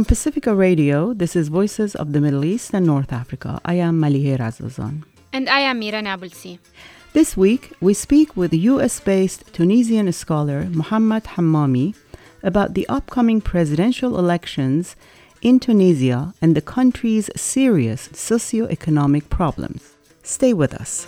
From Pacifica Radio, this is Voices of the Middle East and North Africa. I am Malihe Razazan. And I am Mira Nabulsi. This week, we speak with US based Tunisian scholar Mohammed Hammami about the upcoming presidential elections in Tunisia and the country's serious socio-economic problems. Stay with us.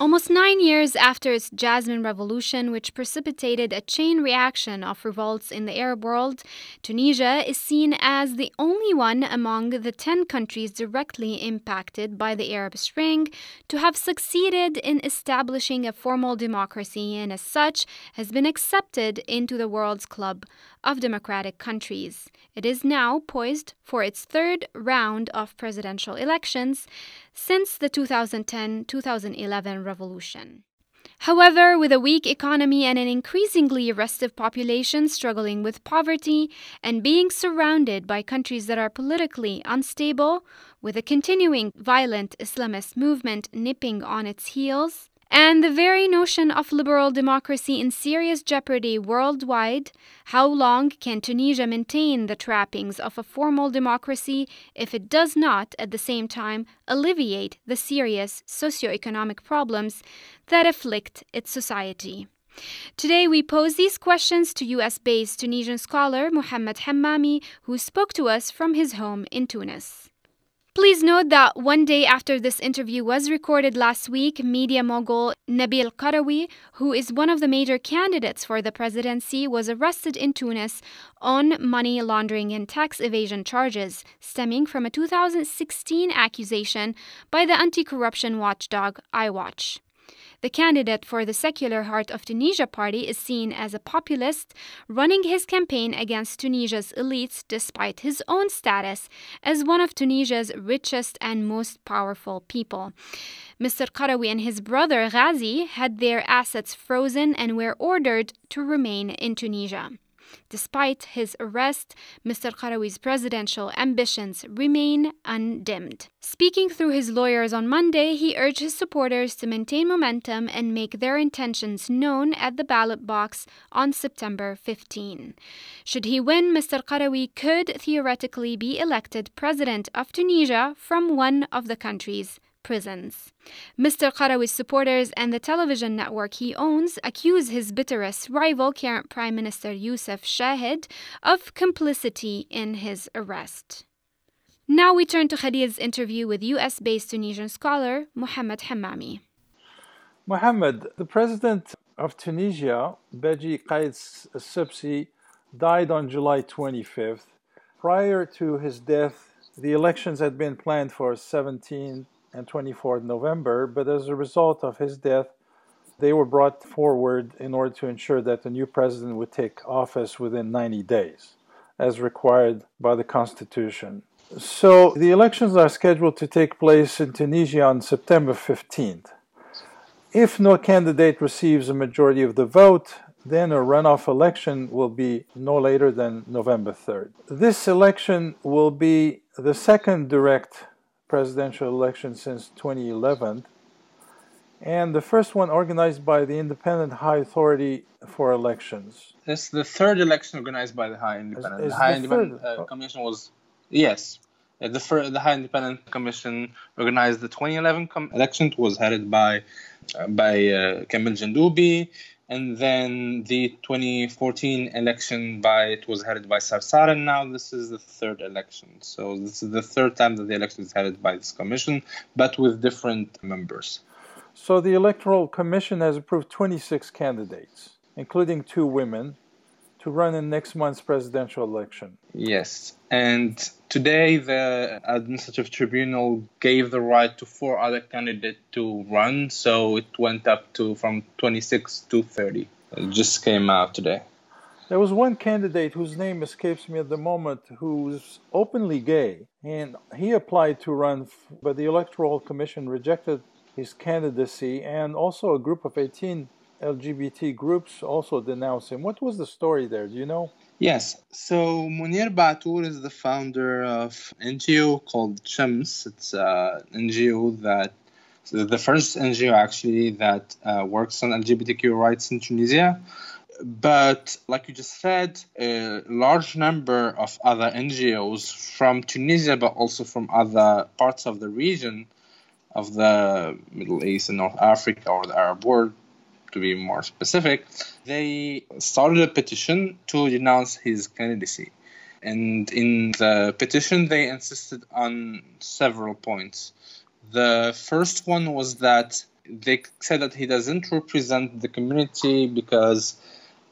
Almost nine years after its Jasmine Revolution, which precipitated a chain reaction of revolts in the Arab world, Tunisia is seen as the only one among the 10 countries directly impacted by the Arab Spring to have succeeded in establishing a formal democracy and, as such, has been accepted into the world's club of democratic countries. It is now poised for its third round of presidential elections since the 2010 2011 revolution. However, with a weak economy and an increasingly restive population struggling with poverty and being surrounded by countries that are politically unstable, with a continuing violent Islamist movement nipping on its heels, and the very notion of liberal democracy in serious jeopardy worldwide, how long can Tunisia maintain the trappings of a formal democracy if it does not, at the same time, alleviate the serious socio-economic problems that afflict its society? Today, we pose these questions to US based Tunisian scholar Mohamed Hammami, who spoke to us from his home in Tunis. Please note that one day after this interview was recorded last week, media mogul Nabil Karoui, who is one of the major candidates for the presidency, was arrested in Tunis on money laundering and tax evasion charges stemming from a 2016 accusation by the anti corruption watchdog iWatch. The candidate for the Secular Heart of Tunisia party is seen as a populist, running his campaign against Tunisia's elites despite his own status as one of Tunisia's richest and most powerful people. Mr. Karoui and his brother Ghazi had their assets frozen and were ordered to remain in Tunisia. Despite his arrest, Mr. Karoui's presidential ambitions remain undimmed. Speaking through his lawyers on Monday, he urged his supporters to maintain momentum and make their intentions known at the ballot box on September 15. Should he win, Mr. Karoui could theoretically be elected president of Tunisia from one of the country's prisons. Mr. Karoui's supporters and the television network he owns accuse his bitterest rival, current Prime Minister Youssef Chahed, of complicity in his arrest. Now we turn to Khalil's interview with US based Tunisian scholar Mohamed Hammami. Mohamed, the president of Tunisia, Beji Qaid Essebsi, died on July 25th. Prior to his death, the elections had been planned for 17 and 24th November, but as a result of his death, they were brought forward in order to ensure that the new president would take office within 90 days, as required by the Constitution. So the elections are scheduled to take place in Tunisia on September 15th. If no candidate receives a majority of the vote, then a runoff election will be no later than November 3rd. This election will be the second direct presidential election since 2011, and the first one organized by the Independent High Authority for Elections. It's the third election organized by the High Independent. Is, is the High the Independent uh, Commission was yes. Uh, the, first, the High Independent Commission organized the 2011 com- election. It was headed by uh, by uh, Kamel Jendoubi, and then the 2014 election by it was headed by Sarsara. And now this is the third election. So this is the third time that the election is headed by this commission, but with different members. So the Electoral Commission has approved 26 candidates, including two women, to run in next month's presidential election. Yes, and today the administrative tribunal gave the right to four other candidates to run, so it went up to from 26 to 30. It just came out today. There was one candidate whose name escapes me at the moment who's openly gay, and he applied to run, but the Electoral Commission rejected his candidacy, and also a group of 18 LGBT groups also denounce him. What was the story there? Do you know? Yes. So Munir Baatour is the founder of NGO called Shams. It's an NGO that the first NGO actually that uh, works on LGBTQ rights in Tunisia. But like you just said, a large number of other NGOs from Tunisia, but also from other parts of the region of the Middle East and North Africa or the Arab world, to be more specific, they started a petition to denounce his candidacy. And in the petition, they insisted on several points. The first one was that they said that he doesn't represent the community because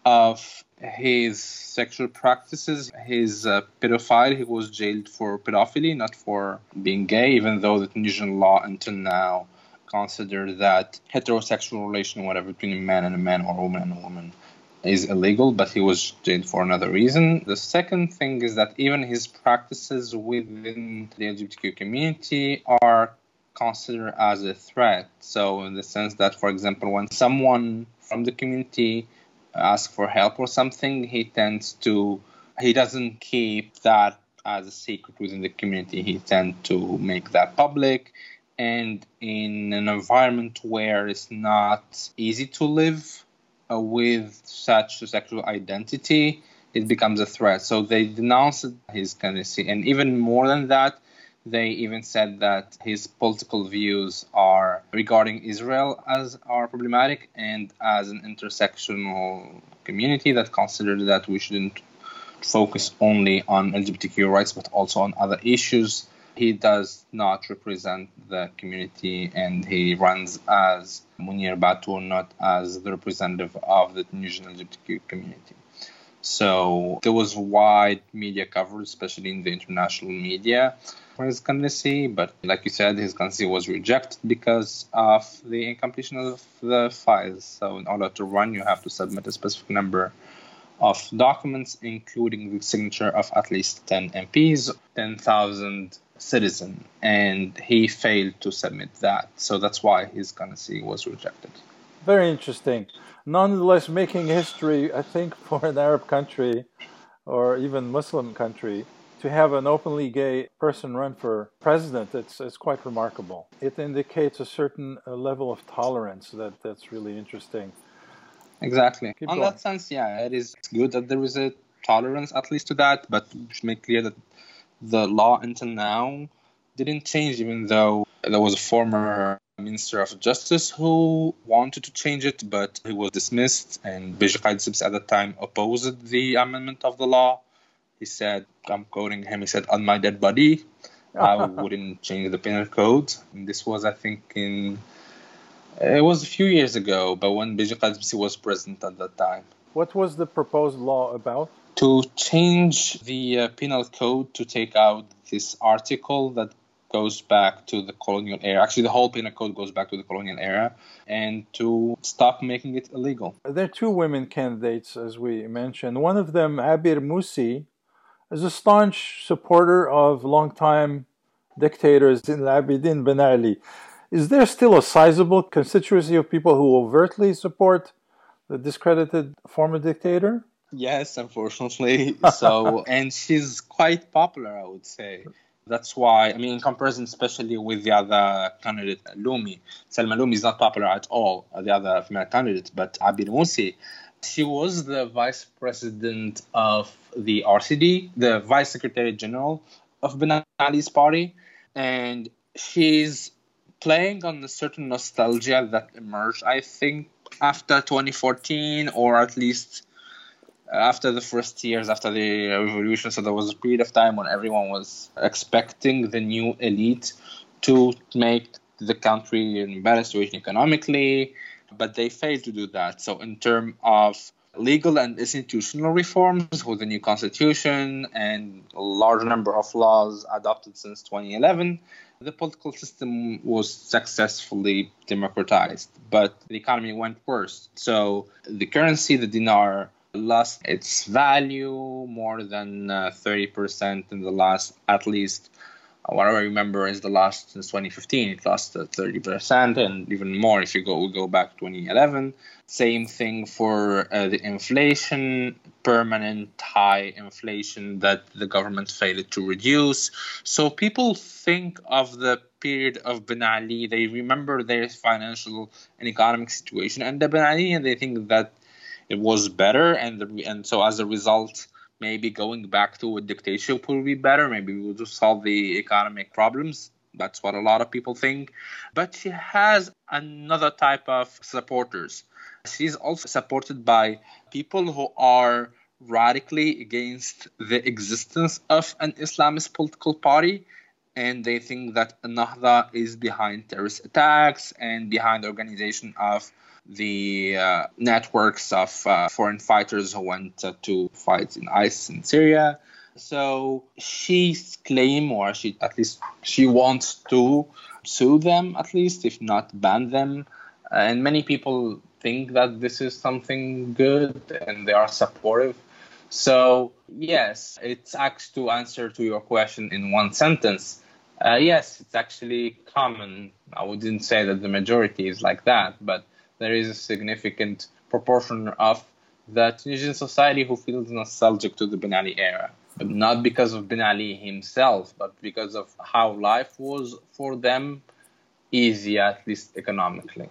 of his sexual practices. He's a pedophile. He was jailed for pedophilia, not for being gay, even though the Tunisian law until now consider that heterosexual relation, whatever, between a man and a man or a woman and a woman is illegal, but he was jailed for another reason. The second thing is that even his practices within the LGBTQ community are considered as a threat. So, in the sense that, for example, when someone from the community asks for help or something, he tends to, he doesn't keep that as a secret within the community. He tends to make that public. And in an environment where it's not easy to live, uh, with such a sexual identity, it becomes a threat. So they denounced his candidacy. And even more than that, they even said that his political views are regarding Israel as are problematic and as an intersectional community that considered that we shouldn't focus only on LGBTQ rights but also on other issues he does not represent the community and he runs as Munir Baatour, not as the representative of the Tunisian LGBTQ community. So there was wide media coverage, especially in the international media, for his candidacy. But like you said, his candidacy was rejected because of the incompletion of the files. So in order to run, you have to submit a specific number of documents, including the signature of at least 10 MPs, 10,000 citizen, and he failed to submit that. So that's why his candidacy was rejected. Very interesting. Nonetheless, making history, I think, for an Arab country or even Muslim country to have an openly gay person run for president, it's, it's quite remarkable. It indicates a certain uh, level of tolerance that, that's really interesting. Exactly. Keep On going. that sense, yeah, it is good that there is a tolerance at least to that, but we should make clear that the law until now didn't change, even though there was a former Minister of Justice who wanted to change it, but he was dismissed. And Qaid at the time opposed the amendment of the law. He said, I'm quoting him, he said, On my dead body, I wouldn't change the penal code. And this was, I think, in. It was a few years ago, but when Beji Qaid was president at that time. What was the proposed law about? to change the uh, penal code to take out this article that goes back to the colonial era. Actually, the whole penal code goes back to the colonial era, and to stop making it illegal. There are two women candidates, as we mentioned. One of them, Abir Moussi, is a staunch supporter of longtime dictators in Abidin Ben Ali. Is there still a sizable constituency of people who overtly support the discredited former dictator? Yes, unfortunately. So, and she's quite popular, I would say. That's why, I mean, in comparison, especially with the other candidate, Loumi, Salma Loumi is not popular at all, uh, the other female candidate, but Abir Moussi, she was the vice president of the RCD, the vice secretary general of Ben Ali's party, and she's playing on a certain nostalgia that emerged, I think, after 2014, or at least after the first years after the revolution so there was a period of time when everyone was expecting the new elite to make the country in a better situation economically but they failed to do that. So in terms of legal and institutional reforms with the new constitution and a large number of laws adopted since 2011 the political system was successfully democratized but the economy went worse. So the currency the dinar lost its value more than uh, 30% in the last, at least, what I remember is the last since 2015. It lost uh, 30% and even more if you go we go back 2011. Same thing for uh, the inflation, permanent high inflation that the government failed to reduce. So people think of the period of Ben Ali, they remember their financial and economic situation, and the Ben Ali, and they think that it was better, and the, and so as a result, maybe going back to a dictatorship would be better. Maybe we would solve the economic problems. That's what a lot of people think. But she has another type of supporters. She's also supported by people who are radically against the existence of an Islamist political party. And they think that Nahda is behind terrorist attacks and behind the organization of the uh, networks of uh, foreign fighters who went uh, to fight in ISIS in Syria. So she's claim, or she at least she wants to sue them, at least if not ban them. and many people think that this is something good, and they are supportive. So yes, it's actually to answer to your question in one sentence. Uh, yes, it's actually common. I wouldn't say that the majority is like that, but there is a significant proportion of the Tunisian society who feels nostalgic to the Ben Ali era. But not because of Ben Ali himself, but because of how life was for them easy, at least economically.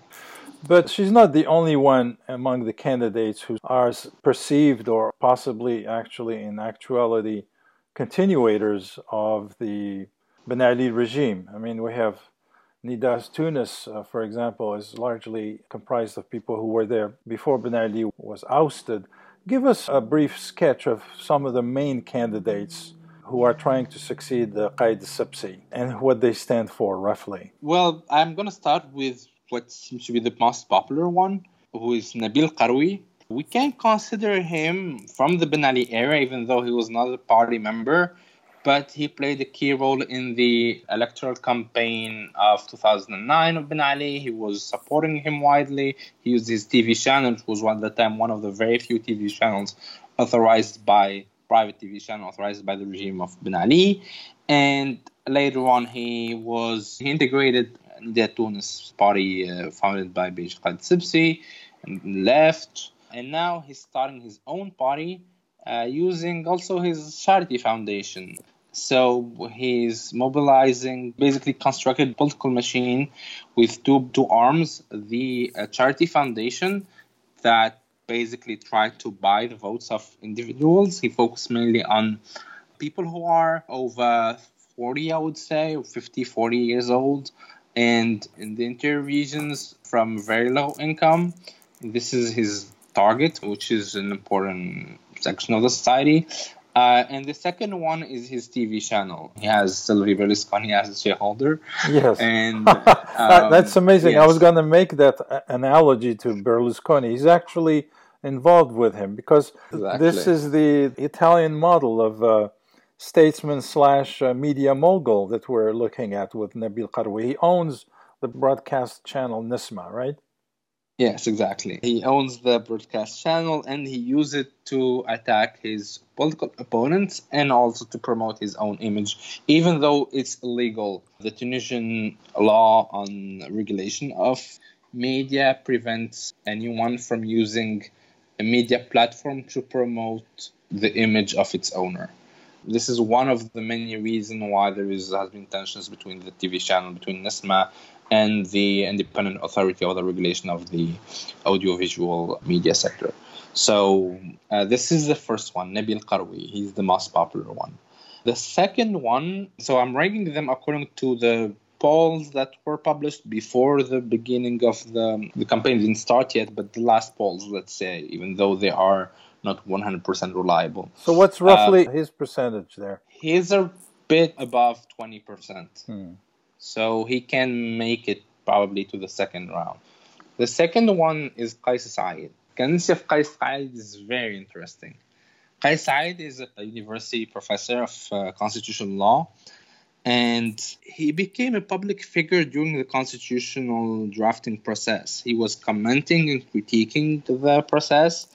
But she's not the only one among the candidates who are perceived or possibly actually in actuality continuators of the Ben Ali regime. I mean, we have Nidaa Tounes, uh, for example, is largely comprised of people who were there before Ben Ali was ousted. Give us a brief sketch of some of the main candidates who are trying to succeed the Qaid Sebsi and what they stand for, roughly. Well, I'm going to start with what seems to be the most popular one, who is Nabil Karoui. We can consider him from the Ben Ali era, even though he was not a party member but he played a key role in the electoral campaign of 2009 of Ben Ali. He was supporting him widely. He used his TV channel, which was at the time one of the very few TV channels authorized by private TV channel authorized by the regime of Ben Ali. And later on, he was he integrated the Tunis party uh, founded by Beji Qaid Sebsi and left. And now he's starting his own party uh, using also his charity foundation. So he's mobilizing, basically constructed political machine with two two arms. The uh, charity foundation that basically tried to buy the votes of individuals. He focused mainly on people who are over 40, I would say, 50, 40 years old, and in the interior regions from very low income. This is his target, which is an important section of the society. Uh, and the second one is his TV channel. He has Silvio Berlusconi as a shareholder. Yes, and um, that's amazing. Yes. I was going to make that analogy to Berlusconi. He's actually involved with him because exactly. this is the Italian model of uh, statesman slash uh, media mogul that we're looking at with Nabil Karoui. He owns the broadcast channel Nessma, right? Yes, exactly. He owns the broadcast channel and he uses it to attack his political opponents and also to promote his own image, even though it's illegal. The Tunisian law on regulation of media prevents anyone from using a media platform to promote the image of its owner. This is one of the many reasons why there is has been tensions between the TV channel between Nessma and the independent authority of the regulation of the audiovisual media sector. So uh, this is the first one, Nabil Karoui. He's the most popular one. The second one, so I'm ranking them according to the polls that were published before the beginning of the the campaign didn't start yet, but the last polls, let's say, even though they are not 100% reliable. So what's roughly uh, his percentage there? He's a bit above 20%. Hmm. So he can make it probably to the second round. The second one is Kais Saied. Candidacy of Kais Saied is very interesting. Kais Saied is a university professor of uh, constitutional law, and he became a public figure during the constitutional drafting process. He was commenting and critiquing the process,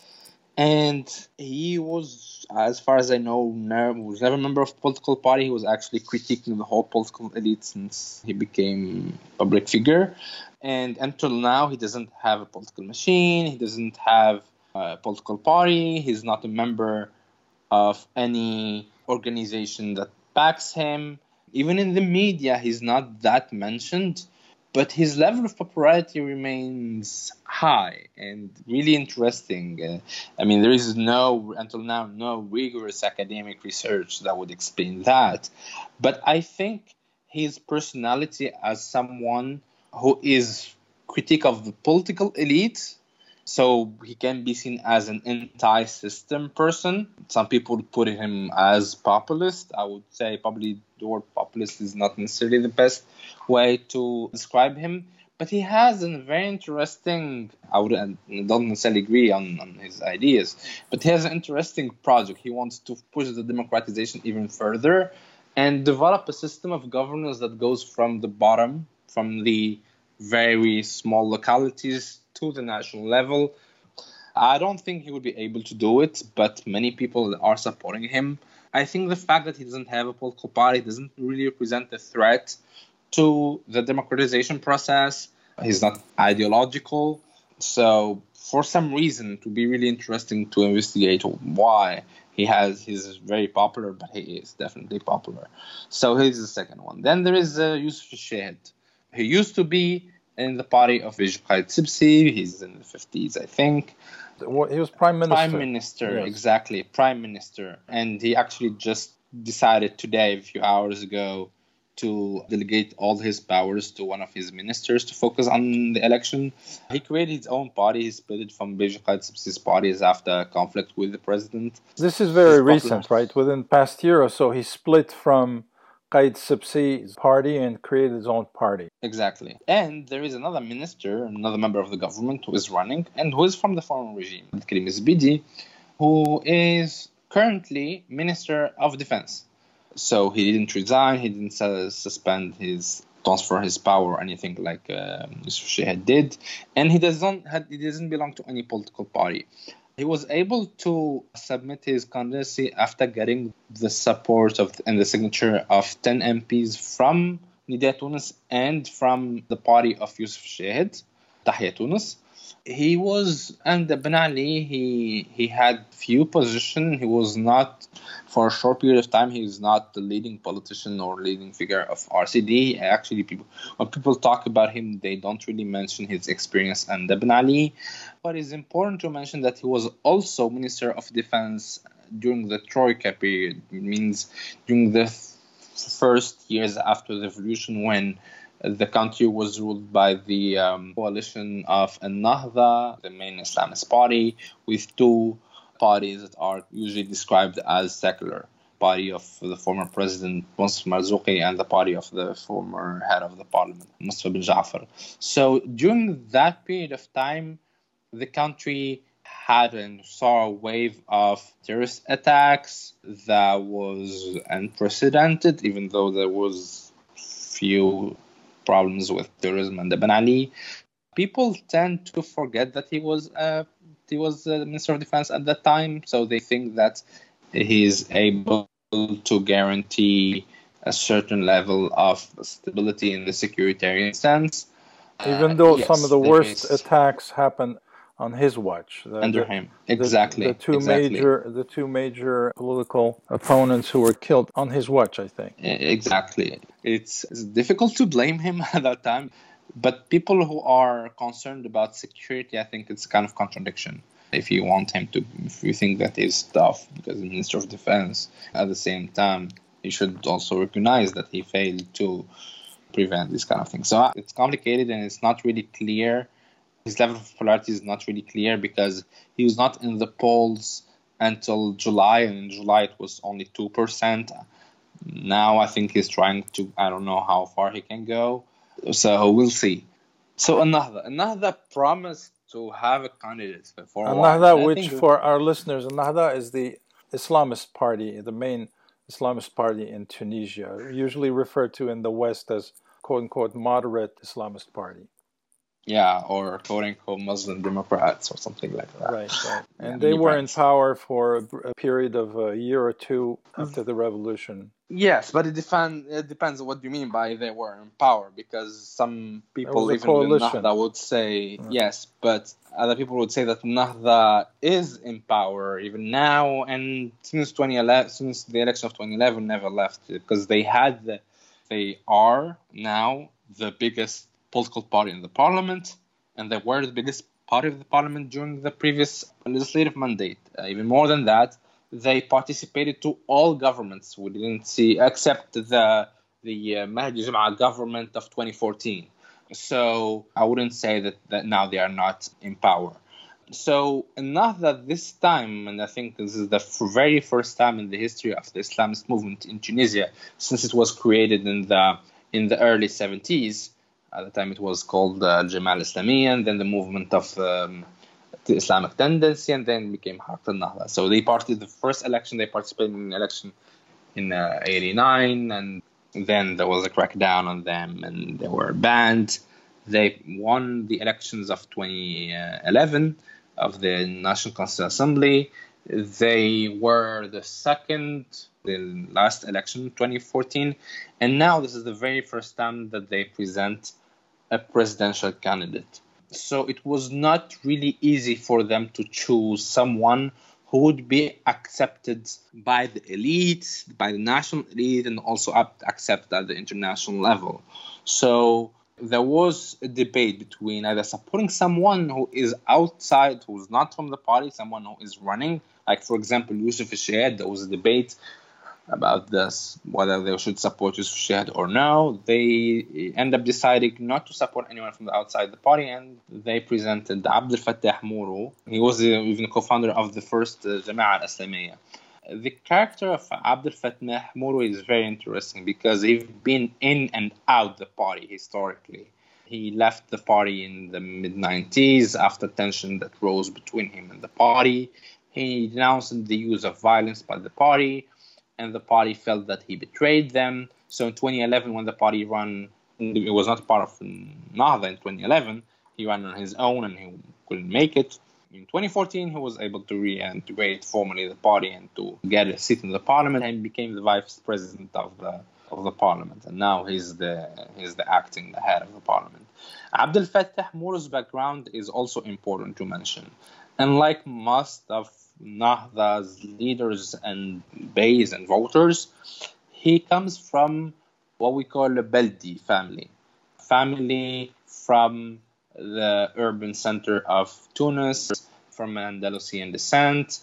and he was as far as I know, never, was never a member of political party. He was actually critiquing the whole political elite since he became public figure. And until now, he doesn't have a political machine. He doesn't have a political party. He's not a member of any organization that backs him. Even in the media, he's not that mentioned. But his level of popularity remains high and really interesting. Uh, I mean, there is no, until now, no rigorous academic research that would explain that. But I think his personality as someone who is critique of the political elite so he can be seen as an anti-system person. Some people put him as populist. I would say probably the word populist is not necessarily the best way to describe him. But he has a very interesting. I would uh, don't necessarily agree on, on his ideas, but he has an interesting project. He wants to push the democratization even further and develop a system of governance that goes from the bottom, from the very small localities to the national level. I don't think he would be able to do it, but many people are supporting him. I think the fact that he doesn't have a political party doesn't really represent a threat to the democratization process. He's not ideological. So, for some reason, it would be really interesting to investigate why he has he's very popular, but he is definitely popular. So he's the second one. Then there is uh, Yusuf Shahed. He used to be in the party of Caid Essebsi. He's in the 50s, I think. He was prime minister. Prime minister, yes. exactly, prime minister. And he actually just decided today, a few hours ago, to delegate all his powers to one of his ministers to focus on the election. He created his own party. He split it from Beji Caid Essebsi's parties after conflict with the president. This is very recent, right? Within the past year or so, he split from Caid Essebsi's party and created his own party. Exactly. And there is another minister, another member of the government who is running and who is from the former regime, Karim Zbidi, who is currently Minister of Defense. So he didn't resign, he didn't suspend his transfer his power or anything like uh, Yusuf did, and he doesn't he doesn't belong to any political party. He was able to submit his candidacy after getting the support of and the signature of 10 MPs from Nidaa Tounes and from the party of Yusuf Shahed, Tahya Tounes he was and Ben Ali he he had few positions he was not for a short period of time he's not the leading politician or leading figure of RCD actually people when people talk about him they don't really mention his experience under Ben Ali but it's important to mention that he was also minister of defense during the troika period. It means during the first years after the revolution when the country was ruled by the um, coalition of Ennahda, the main Islamist party, with two parties that are usually described as secular party of the former president Mustafa Marzouki and the party of the former head of the parliament Mustafa bin Ja'far. So during that period of time, the country had and saw a wave of terrorist attacks that was unprecedented, even though there was few problems with tourism and the Ben Ali. People tend to forget that he was uh, he was the Minister of Defense at that time, so they think that he is able to guarantee a certain level of stability in the securitarian sense. Even though uh, yes, some of the worst is. attacks happened on his watch. The, Under him, exactly. The, the two exactly. major, the two major political opponents who were killed on his watch, I think. Exactly. It's, it's difficult to blame him at that time, but people who are concerned about security, I think it's kind of contradiction. If you want him to, if you think that is tough because the Minister of Defense, at the same time, you should also recognize that he failed to prevent this kind of thing. So uh, it's complicated and it's not really clear his level of popularity is not really clear because he was not in the polls until July, and in July it was only 2%. Now I think he's trying to, I don't know how far he can go. So we'll see. So Ennahda, Ennahda promised to have a candidate for Ennahda, which for our listeners, Ennahda is the Islamist party, the main Islamist party in Tunisia, usually referred to in the West as quote unquote moderate Islamist party. Yeah, or quote unquote Muslim Democrats or something like that. Right, right. And yeah, they were in power for a, period of a year or two mm. after the revolution. Yes, but it, depend, it depends on what you mean by they were in power because some people, even with Nahda, would say right. yes, but other people would say that Nahda is in power even now and since 2011, since the election of 2011, never left because they had the, they are now the biggest political party in the parliament, and they were the biggest party of the parliament during the previous legislative mandate. Uh, even more than that, they participated to all governments. We didn't see except the the uh, Mahdi government of 2014. So I wouldn't say that, that now they are not in power. So Ennahda this time, and I think this is the very first time in the history of the Islamist movement in Tunisia, since it was created in the in the early 70s. At the time, it was called uh, Jamal Islami, and then the movement of um, the Islamic tendency, and then became Harakat al-Nahda. So they parted the first election. They participated in an election in uh, 89, and then there was a crackdown on them, and they were banned. They won the elections of 2011 of the National Constitutional Assembly. They were the second, the last election, 2014, and now this is the very first time that they present a presidential candidate. So it was not really easy for them to choose someone who would be accepted by the elite, by the national elite, and also accepted at the international level. So there was a debate between either supporting someone who is outside, who's not from the party, someone who is running, like for example Yusuf Shahid. There was a debate about this, whether they should support Yusuf Shahid or no. They end up deciding not to support anyone from the outside the party, and they presented Abdel Fattah Mourou. He was even a co-founder of the first uh, Jama'ah al-Islamiyah the character of Abdel Fattah Mourou is very interesting because he's been in and out the party historically. He left the party in the mid 90s after tension that rose between him and the party. He denounced the use of violence by the party, and the party felt that he betrayed them. So in 2011, when the party ran, it was not part of Nahda in 2011, he ran on his own and he couldn't make it in 2014, he was able to reintegrate formally the party and to get a seat in the parliament and became the vice president of the of the parliament. And now he's the he's the acting the head of the parliament. Abdel Fattah Mourou's background is also important to mention. Unlike most of Nahda's leaders and base and voters, he comes from what we call a Beldi family, family from the urban center of Tunis from Andalusian descent.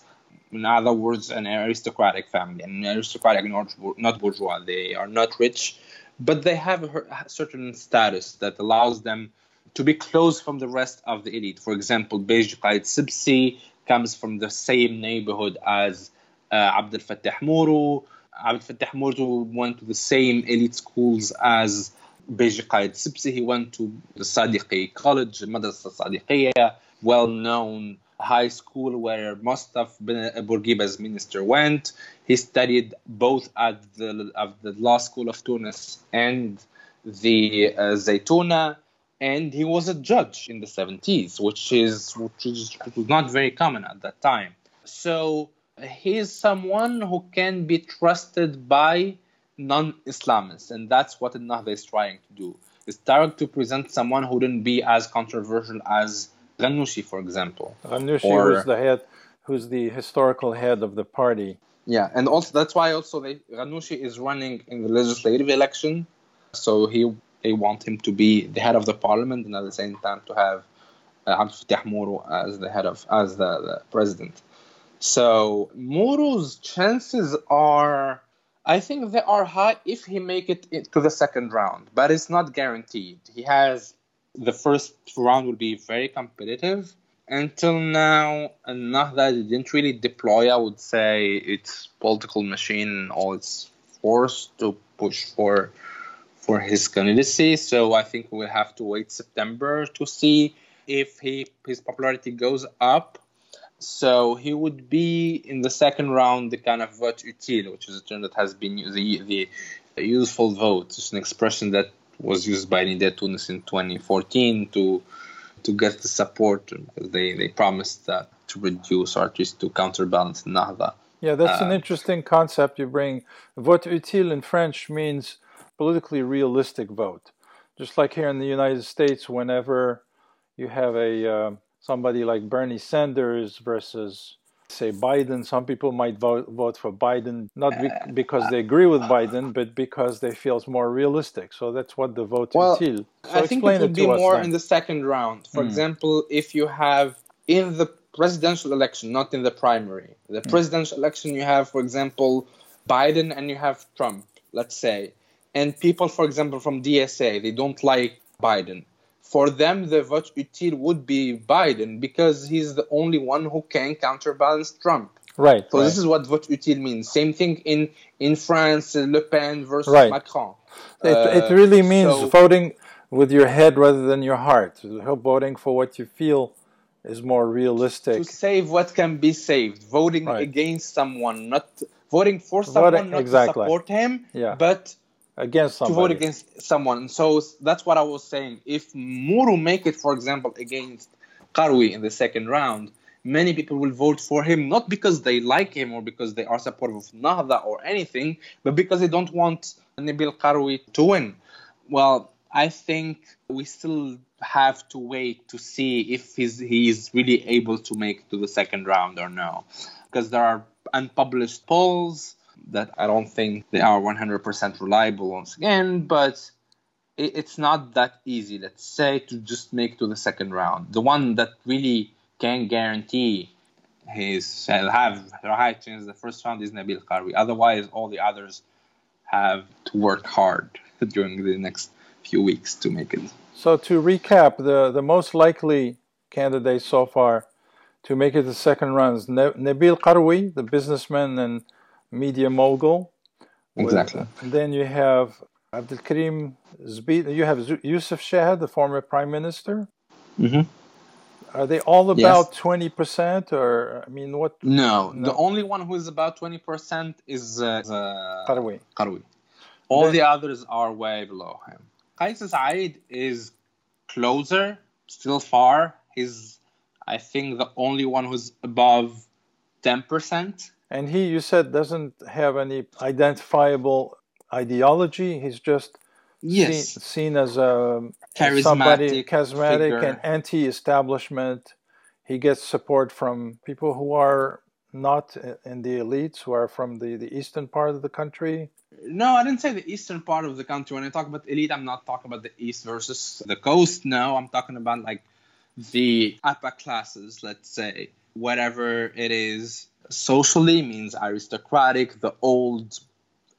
In other words, an aristocratic family, an aristocratic, not, not bourgeois. They are not rich, but they have a certain status that allows them to be close from the rest of the elite. For example, Beji Qaid Sibsi comes from the same neighborhood as uh, Abdel Fattah Mourou. Abdel Fattah Mourou went to the same elite schools as Beji Qaid Sibsi. He went to the Sadiqi College, Madrasa Sadiqiyya, well known high school where most of Bourguiba's minister went. He studied both at the, at the law school of Tunis and the uh, Zaytuna, and he was a judge in the 70s, which is which is was not very common at that time. So he is someone who can be trusted by non-Islamists, and that's what Nahda is trying to do. It's trying to present someone who wouldn't be as controversial as Ghannouchi, for example. Ghannouchi, or, who's the head, who's the historical head of the party. Yeah, and also that's why also they, is running in the legislative election, so he they want him to be the head of the parliament and at the same time to have uh, Abdel Fattah Mourou as the head of as the, the president. So Mourou's chances are I think they are high if he make it to the second round, but it's not guaranteed. He has the first round will be very competitive. Until now, Nahda didn't really deploy, I would say, its political machine all its force to push for for his candidacy. So I think we'll have to wait September to see if he his popularity goes up. So he would be in the second round the kind of vote utile, which is a term that has been the the, the useful vote. It's an expression that was used by Nidaa Tounes in 2014 to to get the support because they, they promised that to reduce or at least to counterbalance Nahda. Yeah, that's uh, an interesting concept you bring. Vote utile in French means politically realistic vote. Just like here in the United States, whenever you have a uh, somebody like Bernie Sanders versus say Biden, some people might vote, vote for Biden not be- because they agree with Biden, but because they feel it's more realistic. So that's what the vote well, until. So I think it would be more then. in the second round. For mm. example, if you have in the presidential election, not in the primary, the mm. presidential election, you have, for example, Biden and you have Trump, let's say, and people, for example, from DSA, they don't like Biden for them, the vote utile would be Biden because he's the only one who can counterbalance Trump. Right. So right. this is what vote utile means. Same thing in in France, Le Pen versus right. Macron. It, uh, it really means so, voting with your head rather than your heart. Voting for what you feel is more realistic. To save what can be saved. Voting right. against someone, not voting for someone, voting, not exactly. to support him, yeah. but against somebody. to vote against someone. So that's what I was saying. If Mourou make it, for example, against Karoui in the second round, many people will vote for him not because they like him or because they are supportive of Nahda or anything, but because they don't want Nabil Karoui to win. Well, I think we still have to wait to see if he's, he's really able to make to the second round or no. Because there are unpublished polls that I don't think they are 100% reliable once again, but it's not that easy, let's say, to just make to the second round. The one that really can guarantee his will have a high chance the first round is Nabil Karoui. Otherwise, all the others have to work hard during the next few weeks to make it. So to recap, the, the most likely candidate so far to make it the second round is Nabil Karoui, the businessman and media mogul. Exactly. With, then you have Abdul Karim Zbid. You have Yusuf Shahid, the former prime minister. Mm-hmm. Are they all about twenty percent, or I mean, what? No, no, the only one who is about twenty percent is uh, Karoui. Karoui. All then, the others are way below him. Kais Saied is closer, still far. He's, I think, the only one who's above ten percent and he, you said, doesn't have any identifiable ideology. He's just yes. seen, seen as a charismatic somebody charismatic figure. and anti-establishment. He gets support from people who are not in the elites, who are from the, the eastern part of the country. No, I didn't say the eastern part of the country. When I talk about elite, I'm not talking about the east versus the coast. No, I'm talking about like the upper classes, let's say, whatever it is socially means aristocratic, the old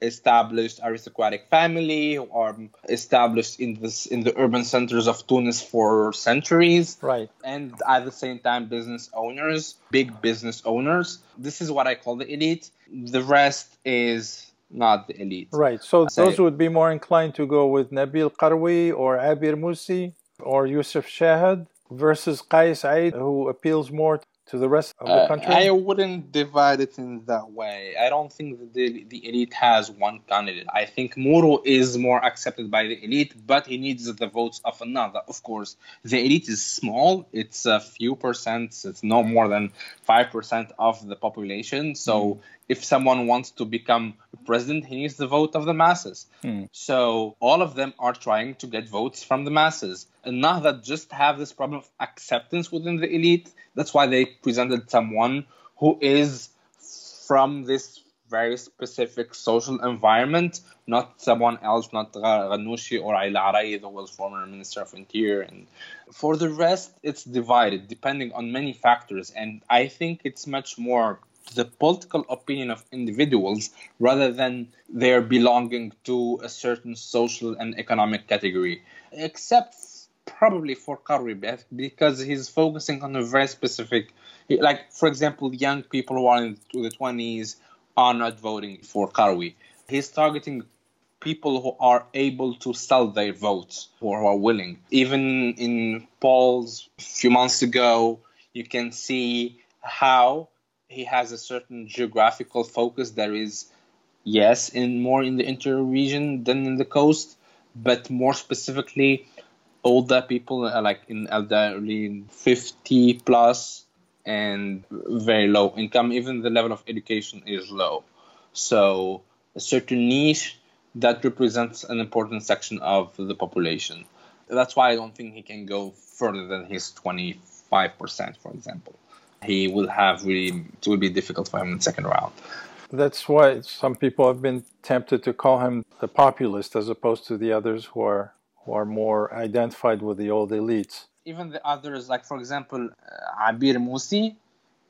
established aristocratic family or established in this in the urban centers of Tunis for centuries. Right. And at the same time business owners, big business owners. This is what I call the elite. The rest is not the elite. Right. So those would be more inclined to go with Nabil Karoui or Abir Moussi or Yusuf Shahid versus Kais Saied who appeals more to the rest of the uh, country? I wouldn't divide it in that way. I don't think the, the elite has one candidate. I think Mourou is more accepted by the elite, but he needs the votes of another. Of course, the elite is small. It's a few percent. It's no more than 5% of the population. So mm. If someone wants to become president, he needs the vote of the masses. Mm. So all of them are trying to get votes from the masses. And now that just have this problem of acceptance within the elite, that's why they presented someone who is from this very specific social environment, not someone else, not Ghannouchi or Ali Laarayedh, who was former Minister of Interior. And for the rest, it's divided depending on many factors. And I think it's much more the political opinion of individuals rather than their belonging to a certain social and economic category. Except probably for Karoui because he's focusing on a very specific, like for example, young people who are in the 20s are not voting for Karoui. He's targeting people who are able to sell their votes, or who are willing. Even in polls a few months ago, you can see how he has a certain geographical focus. There is, yes, in more in the interior region than in the coast, but more specifically, older people are like in elderly 50 plus and very low income. Even the level of education is low. So a certain niche that represents an important section of the population. That's why i don't think he can go further than his 25% for example he will have really it will be difficult for him in the second round. That's why some people have been tempted to call him the populist as opposed to the others who are who are more identified with the old elites. Even the others, like for example, uh, Abir Moussi,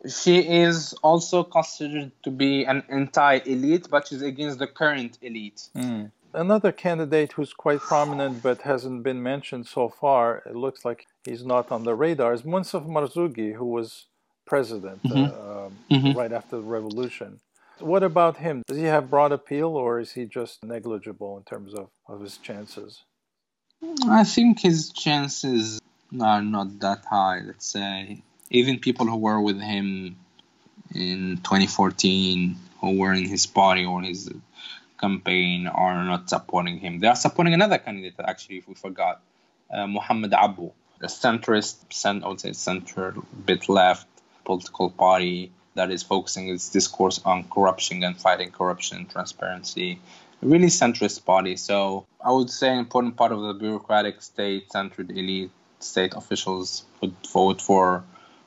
she is also considered to be an anti-elite, but she's against the current elite. Mm. Another candidate who's quite prominent but hasn't been mentioned so far, it looks like he's not on the radar, is Moncef Marzouki, who was president mm-hmm. Uh, um, mm-hmm. right after the revolution. What about him? Does he have broad appeal or is he just negligible in terms of, of his chances? I think his chances are not that high, let's say. Even people who were with him in 2014, who were in his party or his campaign, are not supporting him. They are supporting another candidate, actually, if we forgot, uh, Muhammad Abu, a centrist, cent, I would say center, bit left political party that is focusing its discourse on corruption and fighting corruption and transparency really centrist body. So I would say an important part of the bureaucratic state-centered elite state officials would vote for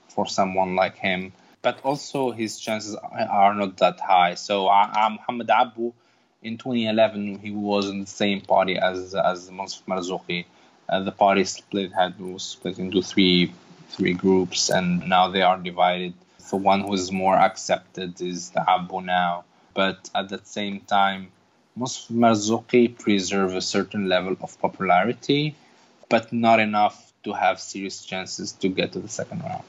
for someone like him. But also his chances are not that high. So uh, Muhammad Abu in 2011 he was in the same party as as Moncef Marzouki. Uh, the party split had was split into three three groups, and now they are divided. The one who is more accepted is the Abu now, but at the same time, most Marzouki preserve a certain level of popularity, but not enough to have serious chances to get to the second round.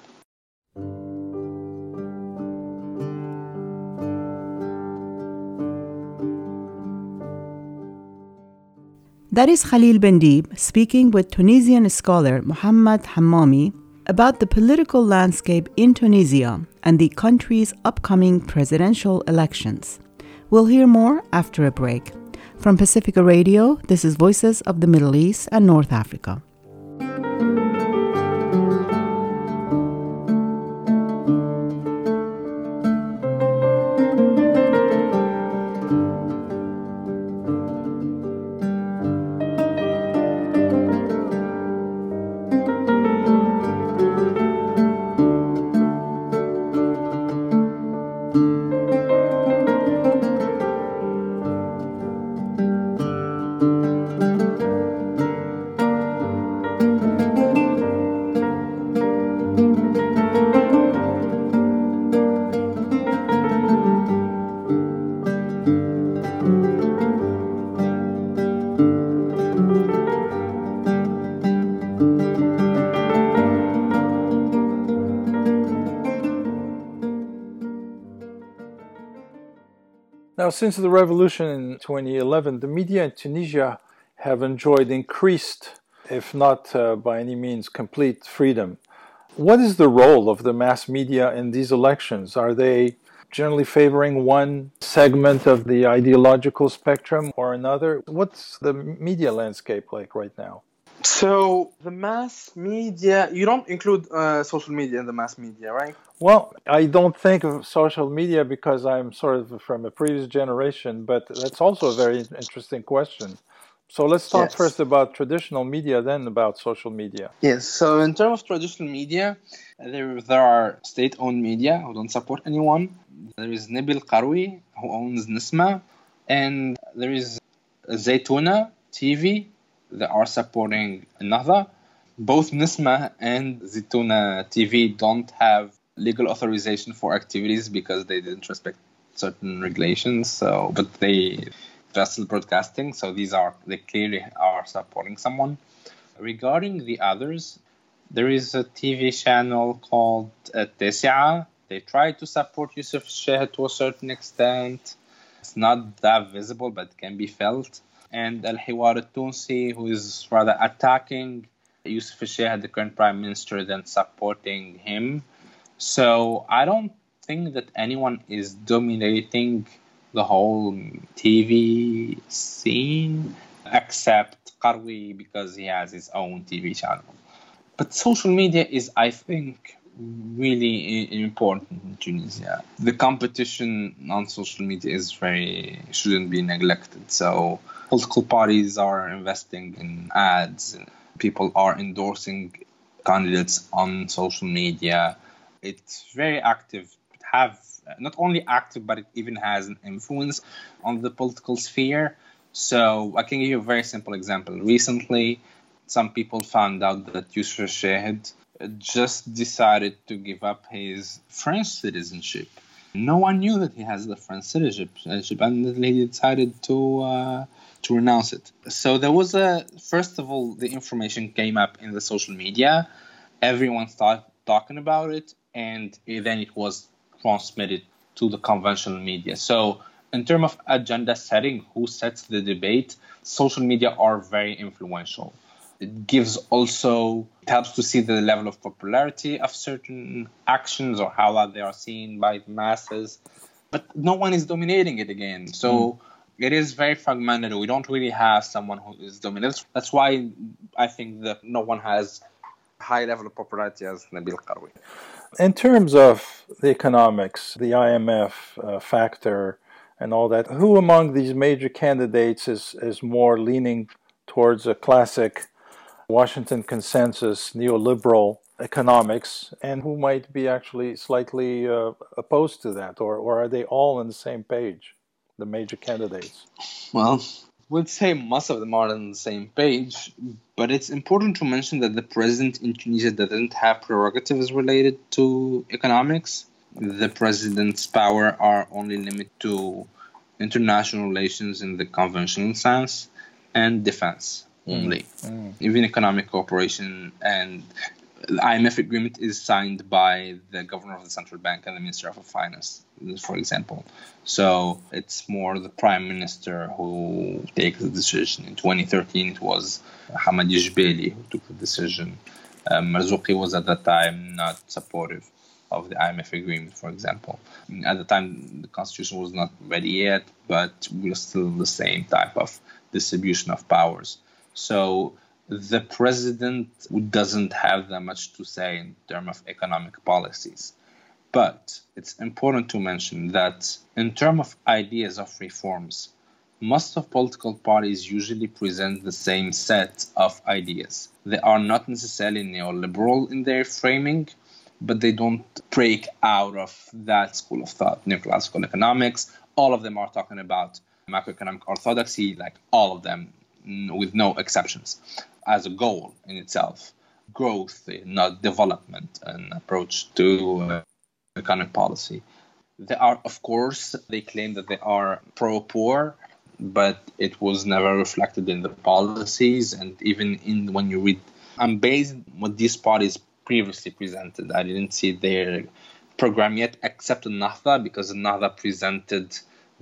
That is Khalil Bendib speaking with Tunisian scholar Muhammad Hammami about the political landscape in Tunisia and the country's upcoming presidential elections. We'll hear more after a break. From Pacifica Radio, this is Voices of the Middle East and North Africa. Since the revolution in 2011, the media in Tunisia have enjoyed increased, if not uh, by any means complete, freedom. What is the role of the mass media in these elections? Are they generally favoring one segment of the ideological spectrum or another? What's the media landscape like right now? So the mass media, you don't include uh, social media in the mass media, right? Well, I don't think of social media because I'm sort of from a previous generation, but that's also a very interesting question. So let's talk yes. first about traditional media, then about social media. Yes. So in terms of traditional media, there there are state-owned media who don't support anyone. There is Nabil Karoui who owns Nessma, and there is Zaytuna TV that are supporting another. Both Nessma and Zituna TV don't have legal authorization for activities because they didn't respect certain regulations. So, but they still broadcasting. So these are they clearly are supporting someone. Regarding the others, there is a TV channel called uh, Tesia. They try to support Yusuf Sheikh to a certain extent. It's not that visible, but can be felt and Al Hiwar al-Tunsi, who is rather attacking Yusuf al the current prime minister, than supporting him. So I don't think that anyone is dominating the whole TV scene except Karoui because he has his own TV channel. But social media is, I think, really important in Tunisia. The competition on social media is very shouldn't be neglected. So political parties are investing in ads. People are endorsing candidates on social media. it's very active, have not only active, but it even has an influence on the political sphere. So I can give you a very simple example. Recently, some people found out that Yusuf Shahid just decided to give up his French citizenship. No one knew that he has the French citizenship, and he decided to uh, to renounce it. So there was a first of all, the information came up in the social media. Everyone started talking about it, and then it was transmitted to the conventional media. So in terms of agenda setting, who sets the debate, social media are very influential. It gives also it helps to see the level of popularity of certain actions or how they are seen by the masses. But no one is dominating it again. So mm. it is very fragmented. We don't really have someone who is dominant. That's why I think that no one has high level of popularity as Nabil Karoui. In terms of the economics, the IMF uh, factor, and all that, who among these major candidates is, is more leaning towards a classic Washington consensus neoliberal economics, and who might be actually slightly uh, opposed to that, or, or are they all on the same page, the major candidates? Well, we'd say most of them are on the same page, but it's important to mention that the president in Tunisia doesn't have prerogatives related to economics. The president's power are only limited to international relations in the conventional sense and defense only. Mm. mm. Even economic cooperation and the IMF agreement is signed by the governor of the central bank and the minister of finance, for example. So it's more the prime minister who takes the decision. In 2013, it was Hamadi Jebali who took the decision. Um, Marzouki was at that time not supportive of the IMF agreement, for example. At the time, the constitution was not ready yet, but we are still the same type of distribution of powers. So the president doesn't have that much to say in terms of economic policies. But it's important to mention that in terms of ideas of reforms, most of political parties usually present the same set of ideas. They are not necessarily neoliberal in their framing, but they don't break out of that school of thought, neoclassical economics. All of them are talking about macroeconomic orthodoxy, like all of them, with no exceptions as a goal in itself growth, not development, an approach to uh, economic policy. They are, of course, they claim that they are pro poor, but it was never reflected in the policies. And even in when you read, I'm based on what these parties previously presented. I didn't see their program yet, except Nahda, because Nahda presented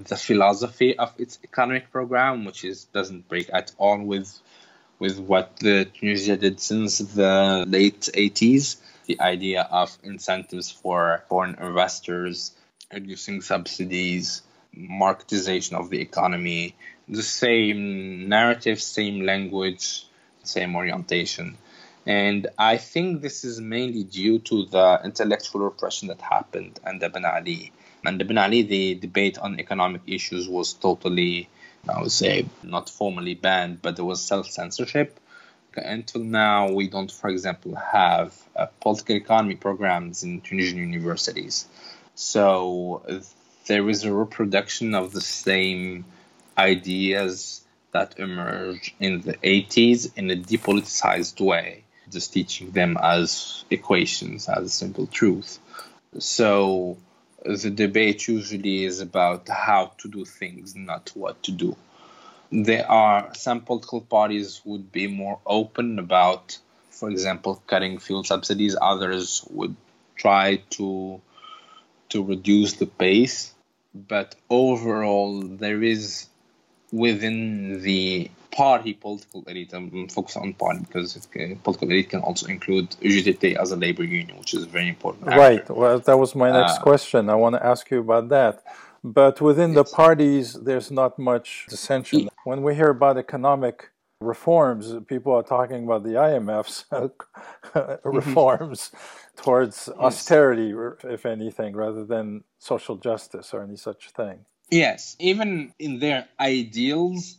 the philosophy of its economic program, which is doesn't break at all with with what the Tunisia did since the late 80s. The idea of incentives for foreign investors, reducing subsidies, marketization of the economy, the same narrative, same language, same orientation. And I think this is mainly due to the intellectual repression that happened under Ben Ali. Under Ben Ali, the debate on economic issues was totally I would say not formally banned, but there was self censorship. Until now, we don't, for example, have uh, political economy programs in Tunisian universities. So there is a reproduction of the same ideas that emerged in the 80s in a depoliticized way, just teaching them as equations, as simple truth. So the debate usually is about how to do things, not what to do. There are some political parties would be more open about, for example, cutting fuel subsidies. Others would try to to reduce the pace, but overall there is within the party political elite. I'm focused on party because can, political elite can also include UGTT as a labor union, which is very important. Right. Well, that was my next uh, question. I want to ask you about that. But within the parties, there's not much dissension. When we hear about economic reforms, people are talking about the IMF's reforms towards yes. austerity, if anything, rather than social justice or any such thing. Yes, even in their ideals,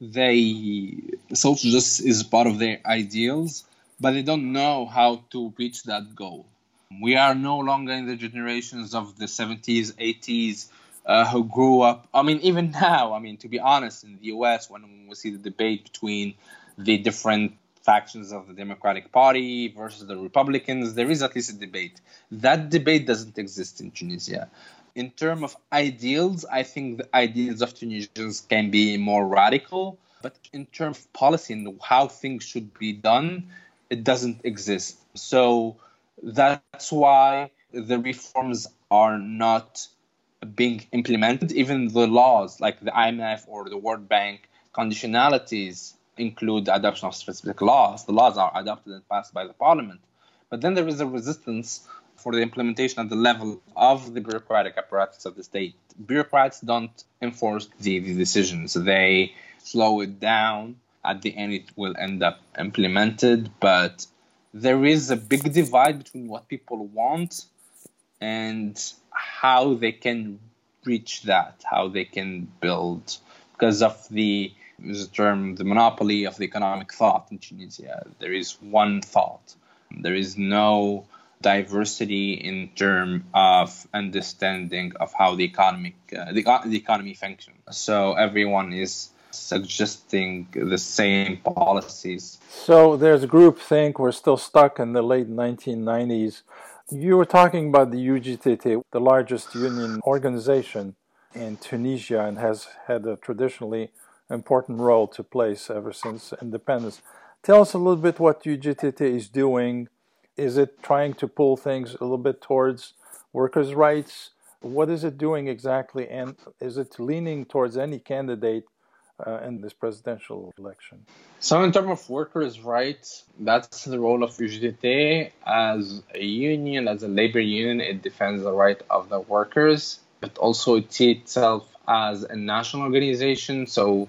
they social justice is part of their ideals, but they don't know how to reach that goal. We are no longer in the generations of the 70s, 80s, uh, who grew up. I mean, even now, I mean, to be honest, in the US, when we see the debate between the different factions of the Democratic Party versus the Republicans, there is at least a debate. That debate doesn't exist in Tunisia. In terms of ideals, I think the ideals of Tunisians can be more radical, but in terms of policy and how things should be done, it doesn't exist. So that's why the reforms are not being implemented. Even the laws, like the IMF or the World Bank, conditionalities include the adoption of specific laws. The laws are adopted and passed by the parliament. But then there is a resistance for the implementation at the level of the bureaucratic apparatus of the state. Bureaucrats don't enforce the, the decisions, they slow it down. At the end, it will end up implemented, but there is a big divide between what people want and how they can reach that, how they can build, because of the the term the monopoly of the economic thought in Tunisia. There is one thought. There is no diversity in terms of understanding of how the economic uh, the, the economy functions. So everyone is suggesting the same policies. So there's groupthink. We're still stuck in the late 1990s. You were talking about the UGTT, the largest union organization in Tunisia, and has had a traditionally important role to play ever since independence. Tell us a little bit what UGTT is doing. Is it trying to pull things a little bit towards workers' rights? What is it doing exactly? And is it leaning towards any candidate uh, in this presidential election? So, in terms of workers' rights, that's the role of UGTT. As a union, as a labor union, it defends the right of the workers, but also it sees itself as a national organization. So,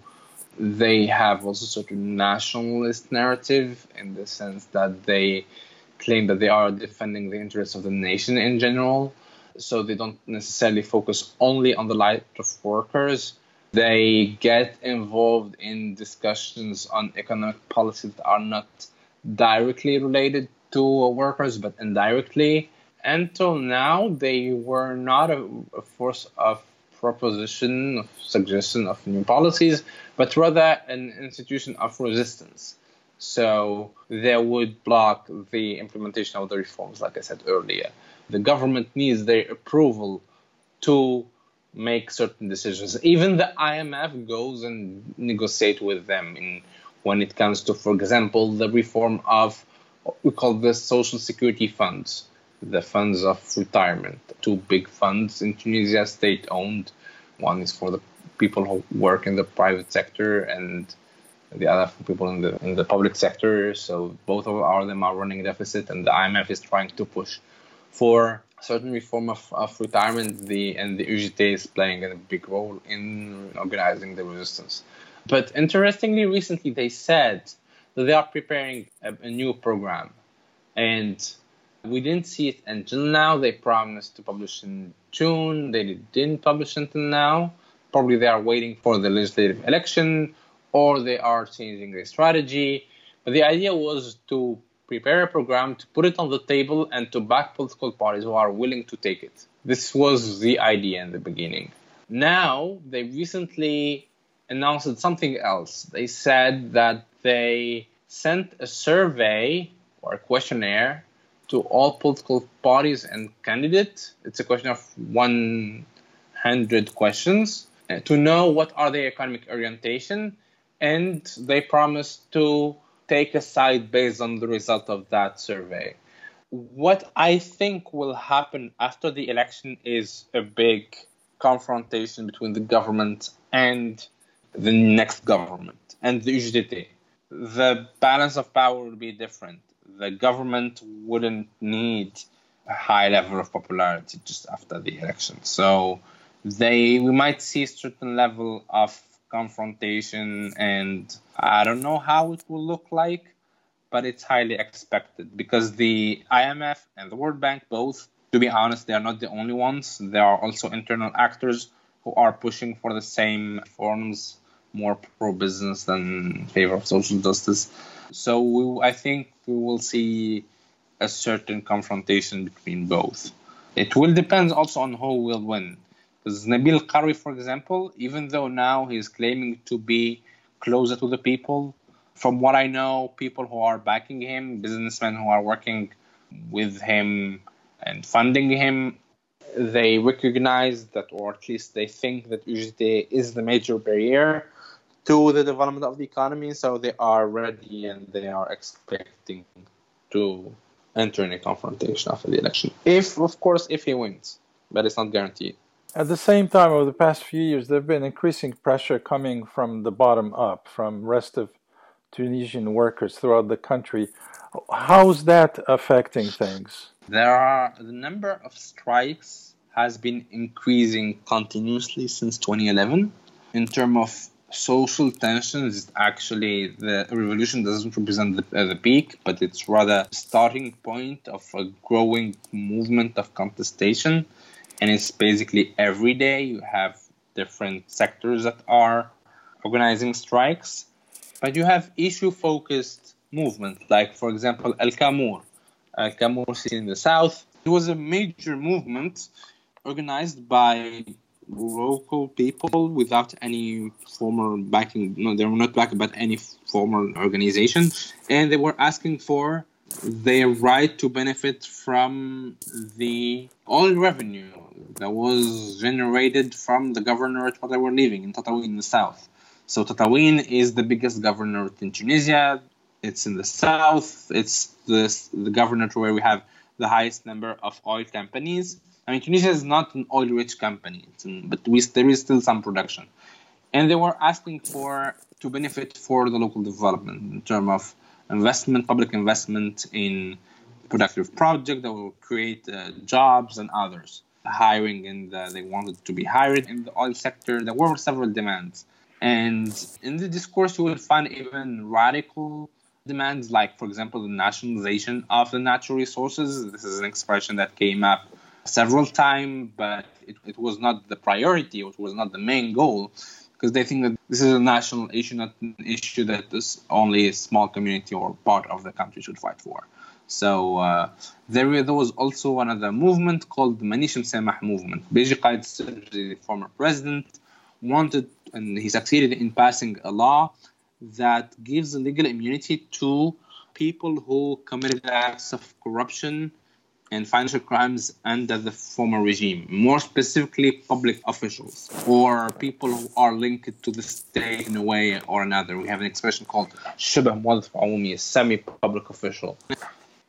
they have also sort of nationalist narrative in the sense that they claim that they are defending the interests of the nation in general. So they don't necessarily focus only on the light of workers. They get involved in discussions on economic policies that are not directly related to workers, but indirectly. Until now, they were not a, a force of proposition, of suggestion of new policies, but rather an institution of resistance. So they would block the implementation of the reforms, like I said earlier. The government needs their approval to make certain decisions. Even the IMF goes and negotiate with them in, when it comes to, for example, the reform of we call the social security funds the funds of retirement. Two big funds in Tunisia, state owned. One is for the people who work in the private sector, and the other people in the in the public sector. So both of them are running deficit, and the IMF is trying to push for certain reform of, of retirement. The and the UGT is playing a big role in organizing the resistance. But interestingly, recently they said that they are preparing a, a new program, and we didn't see it until now. They promised to publish in June. They didn't publish until now. Probably they are waiting for the legislative election or they are changing their strategy. But the idea was to prepare a program, to put it on the table, and to back political parties who are willing to take it. This was the idea in the beginning. Now, they recently announced something else. They said that they sent a survey or a questionnaire to all political parties and candidates. It's a question of 100 questions uh, to know what are their economic orientation, and they promise to take a side based on the result of that survey. What I think will happen after the election is a big confrontation between the government and the next government and the UGTT. The balance of power will be different the government wouldn't need a high level of popularity just after the election. So they we might see a certain level of confrontation and I don't know how it will look like, but it's highly expected because the IMF and the World Bank both, to be honest, they are not the only ones. There are also internal actors who are pushing for the same forms, more pro business than favor of social justice. So we, I think we will see a certain confrontation between both. It will depend also on who will win. Because Nabil Karoui, for example, even though now he's claiming to be closer to the people, from what I know, people who are backing him, businessmen who are working with him and funding him, they recognize that, or at least they think that UGT is the major barrier to the development of the economy. So they are ready and they are expecting to enter in a confrontation after the election. If, of course, if he wins, but it's not guaranteed. At the same time, over the past few years, there have been increasing pressure coming from the bottom up, from rest of Tunisian workers throughout the country. How's that affecting things? There are the number of strikes has been increasing continuously since 2011. In terms of social tensions, actually the revolution doesn't represent the, uh, the peak, but it's rather starting point of a growing movement of contestation and it's basically every day you have different sectors that are organizing strikes but you have issue focused movements like for example El Kamour El Kamour city in the south. It was a major movement organized by local people without any formal backing no they were not backed by any formal organization. And they were asking for their right to benefit from the oil revenue that was generated from the governorate where they were living in Tataouine in the south. So Tataouine is the biggest governorate in Tunisia. It's in the south. It's the, the governorate where we have the highest number of oil companies. I mean, Tunisia is not an oil-rich company, but we, there is still some production. And they were asking for to benefit for the local development in terms of investment, public investment in productive project that will create uh, jobs and others. Hiring and the, they wanted to be hired in the oil sector. There were several demands, and in the discourse you will find even radical demands, like for example the nationalization of the natural resources. This is an expression that came up several times, but it, it was not the priority. It was not the main goal because they think that this is a national issue, not an issue that this only a small community or part of the country should fight for. So uh, there, there was also another movement called the Manish Samah movement. Beji the former president, wanted and he succeeded in passing a law that gives legal immunity to people who committed acts of corruption and financial crimes under the former regime, more specifically public officials or people who are linked to the state in a way or another. We have an expression called شبه موظف عمومي, a semi-public official.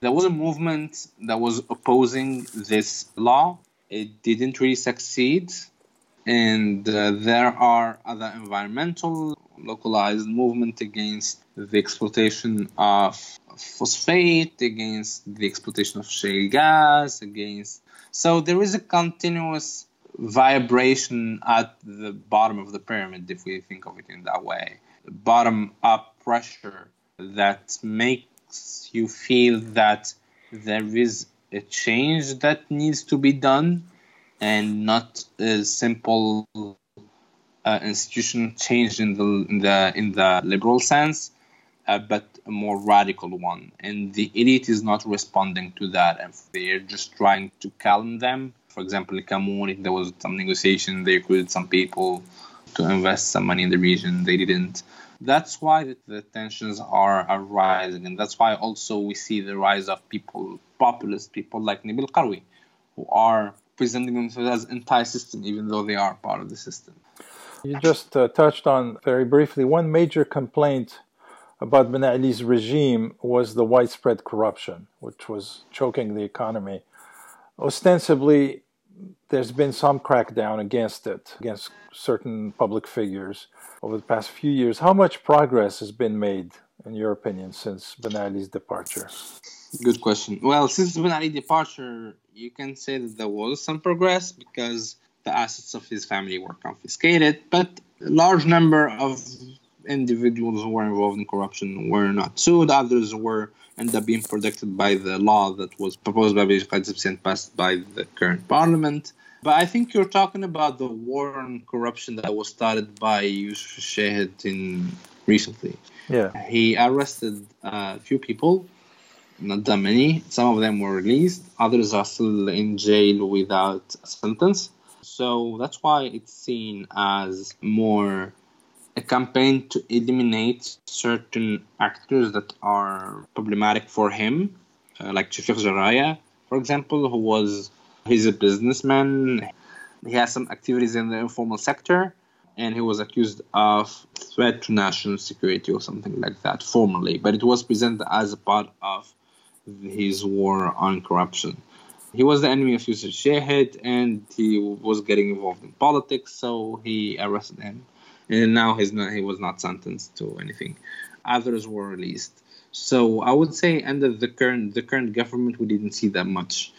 There was a movement that was opposing this law. It didn't really succeed. And uh, there are other environmental localized movement against the exploitation of phosphate, against the exploitation of shale gas, against. So there is a continuous vibration at the bottom of the pyramid, if we think of it in that way. Bottom up pressure that makes you feel that there is a change that needs to be done and not a simple uh, institution change in the in the in the liberal sense, uh, but a more radical one. And the elite is not responding to that, and they're just trying to calm them. For example, in Kamour, there was some negotiation. They recruited some people to invest some money in the region. They didn't. That's why the, tensions are, are rising, and that's why also we see the rise of people, populist people like Nabil Karoui, who are presenting themselves as anti-system, even though they are part of the system. You just uh, touched on very briefly one major complaint about Ben Ali's regime was the widespread corruption, which was choking the economy. Ostensibly, there's been some crackdown against it, against certain public figures over the past few years. How much progress has been made, in your opinion, since Ben Ali's departure? Good question. Well, since Ben Ali's departure, you can say that there was some progress because the assets of his family were confiscated, but a large number of individuals who were involved in corruption were not sued. Others were ended up being protected by the law that was proposed by Beji and passed by the current parliament. But I think you're talking about the war on corruption that was started by Yusuf Shahid in recently. Yeah. He arrested a few people not that many. Some of them were released, others are still in jail without a sentence. So that's why it's seen as more a campaign to eliminate certain actors that are problematic for him, uh, like Shafiq Jarraya, for example, who was he's a businessman. He has some activities in the informal sector, and he was accused of threat to national security or something like that formally. But it was presented as a part of his war on corruption. He was the enemy of Yusuf Shahid and he was getting involved in politics, so he arrested him. And now he's not, he was not sentenced to anything. Others were released. So I would say under the current the current government we didn't see that much,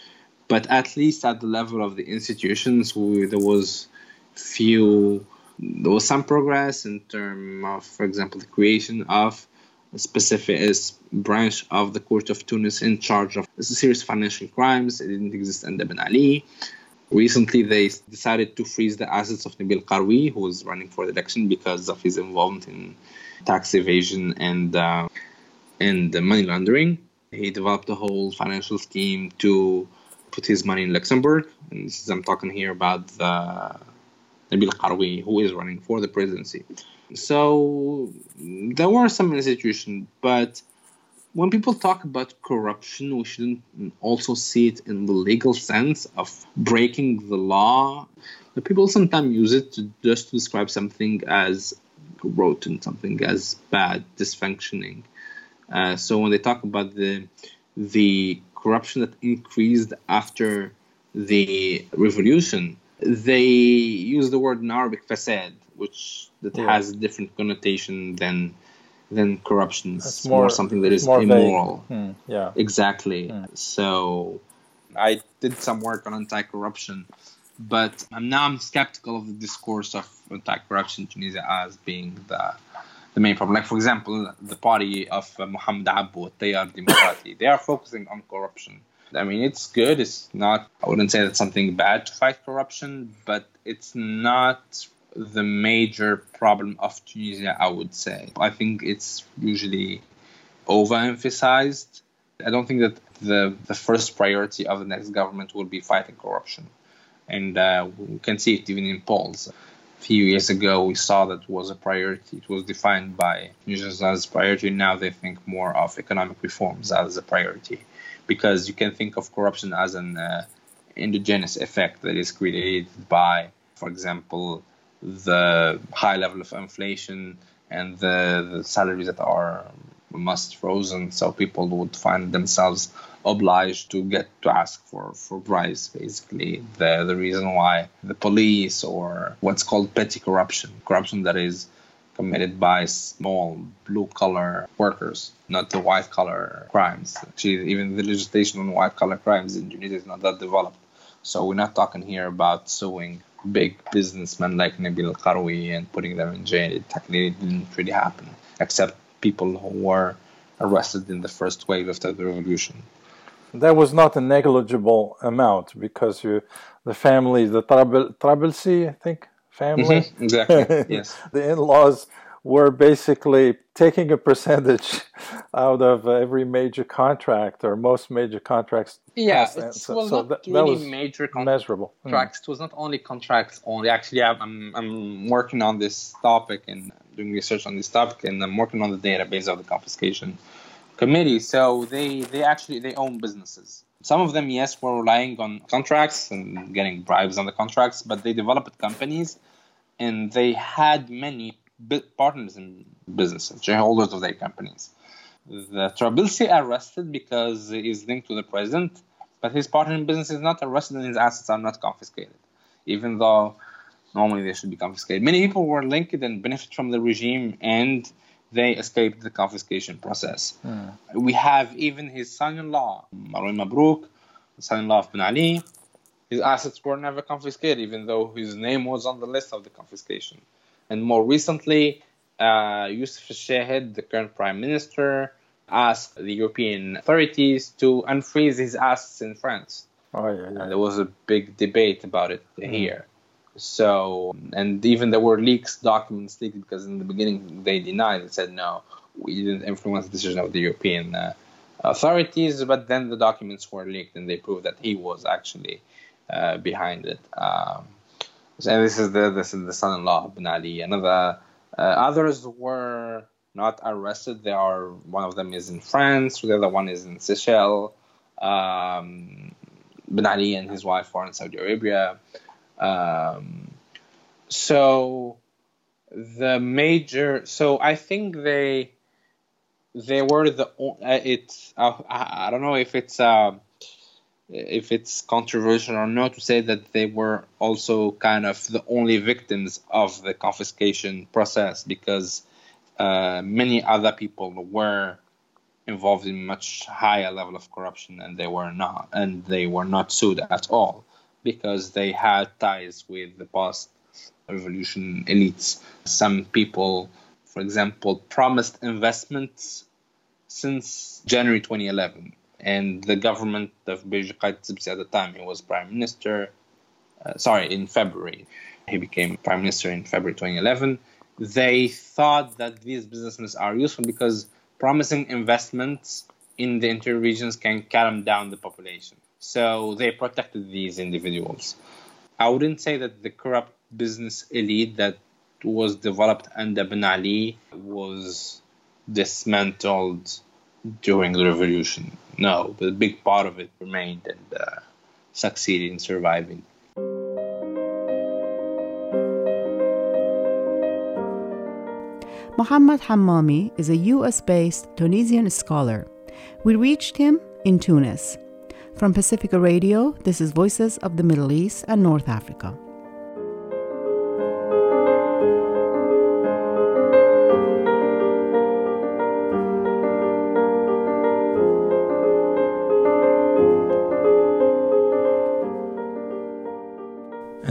but at least at the level of the institutions we, there was few there was some progress in terms of, for example, the creation of a specific branch of the Court of Tunis in charge of serious financial crimes. It didn't exist under Ben Ali. Recently, they decided to freeze the assets of Nabil Karoui, who was running for the election because of his involvement in tax evasion and uh, and money laundering. He developed a whole financial scheme to put his money in Luxembourg. And this is, I'm talking here about the Nabil Karoui, who is running for the presidency. So there were some institutions, but when people talk about corruption, we shouldn't also see it in the legal sense of breaking the law. The people sometimes use it to just to describe something as rotten, something as bad, dysfunctioning. Uh, so when they talk about the the corruption that increased after the revolution, they use the word in Arabic fasad, which that yeah. has a different connotation than than corruption. It's more, more, something that is immoral. Hmm, yeah. Exactly. Hmm. So I did some work on anti-corruption, but I'm now I'm skeptical of the discourse of anti-corruption in Tunisia as being the the main problem. Like for example, the party of uh, Mohamed Abou, Tayar Demokrati, they are focusing on corruption I mean, it's good. It's not, I wouldn't say that's something bad to fight corruption, but it's not the major problem of Tunisia, I would say. I think it's usually overemphasized. I don't think that the, the first priority of the next government will be fighting corruption. And uh, we can see it even in polls. A few years ago, we saw that was a priority. It was defined by Tunisians as a priority. Now they think more of economic reforms as a priority because you can think of corruption as an uh, endogenous effect that is created by, for example, the high level of inflation and the, the salaries that are must frozen so people would find themselves obliged to get to ask for for bribes basically the the reason why the police or what's called petty corruption corruption that is committed by small blue collar workers, not the white collar crimes. Actually, even the legislation on white collar crimes in Tunisia is not that developed. So we're not talking here about suing big businessmen like Nabil Karoui and putting them in jail. It technically didn't really happen, except people who were arrested in the first wave after the revolution. That was not a negligible amount because you, the family, the Trabelsi, I think, family. Mm-hmm. Exactly. yes. the in-laws were basically taking a percentage out of every major contract or most major contracts. Yeah, it so, was so not that, really that was major con- measurable hmm. contracts. Mm. It was not only contracts only. Actually, I'm I'm working on this topic and doing research on this topic, and I'm working on the database of the confiscation committee. So they they actually they own businesses. Some of them, yes, were relying on contracts and getting bribes on the contracts, but they developed companies and they had many partners in businesses, shareholders of their companies. The Trabelsi arrested because he's linked to the president, but his partner in business is not arrested and his assets are not confiscated, even though normally they should be confiscated. Many people were linked and benefit from the regime and they escaped the confiscation process. Mm. We have even his son-in-law, Marwan Mabrouk, son-in-law of Ben Ali. His assets were never confiscated, even though his name was on the list of the confiscation. And more recently, uh, Youssef Shahid, the current prime minister, asked the European authorities to unfreeze his assets in France. Oh, yeah, yeah. And there was a big debate about it mm. here. So, and even there were leaks, documents leaked because in the beginning they denied and said, no, we didn't influence the decision of the European uh, authorities, but then the documents were leaked and they proved that he was actually uh, behind it. Um, and this is the this is the son-in-law Ben Ali. Another uh, others were not arrested. They are one of them is in France, the other one is in Seychelles. Um, ben Ali and his wife are in Saudi Arabia. Um, so the major, so I think they they were the uh, it's uh, I, I don't know if it's uh, if it's controversial or not to say that they were also kind of the only victims of the confiscation process because uh, many other people were involved in much higher level of corruption and they were not and they were not sued at all because they had ties with the past revolution elites. Some people for example promised investments since January 2011 and the government of Beji at the time he was prime minister uh, sorry in February. He became prime minister in February 2011 they thought that these businesses are useful because promising investments in the interior regions can calm down the population. So they protected these individuals. I wouldn't say that the corrupt business elite that was developed under Ben Ali was dismantled during the revolution. No, but a big part of it remained and uh, succeeded in surviving. Mohammed Hammami is a US based Tunisian scholar. We reached him in Tunis. From Pacifica Radio, this is Voices of the Middle East and North Africa.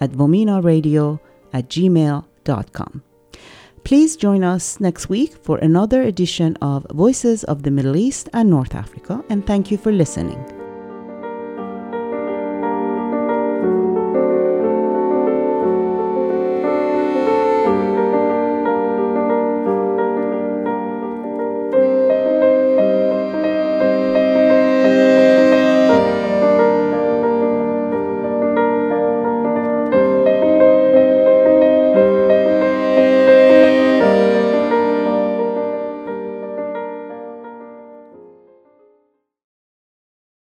at vomenaradio at gmail.com. Please join us next week for another edition of Voices of the Middle East and North Africa, and thank you for listening.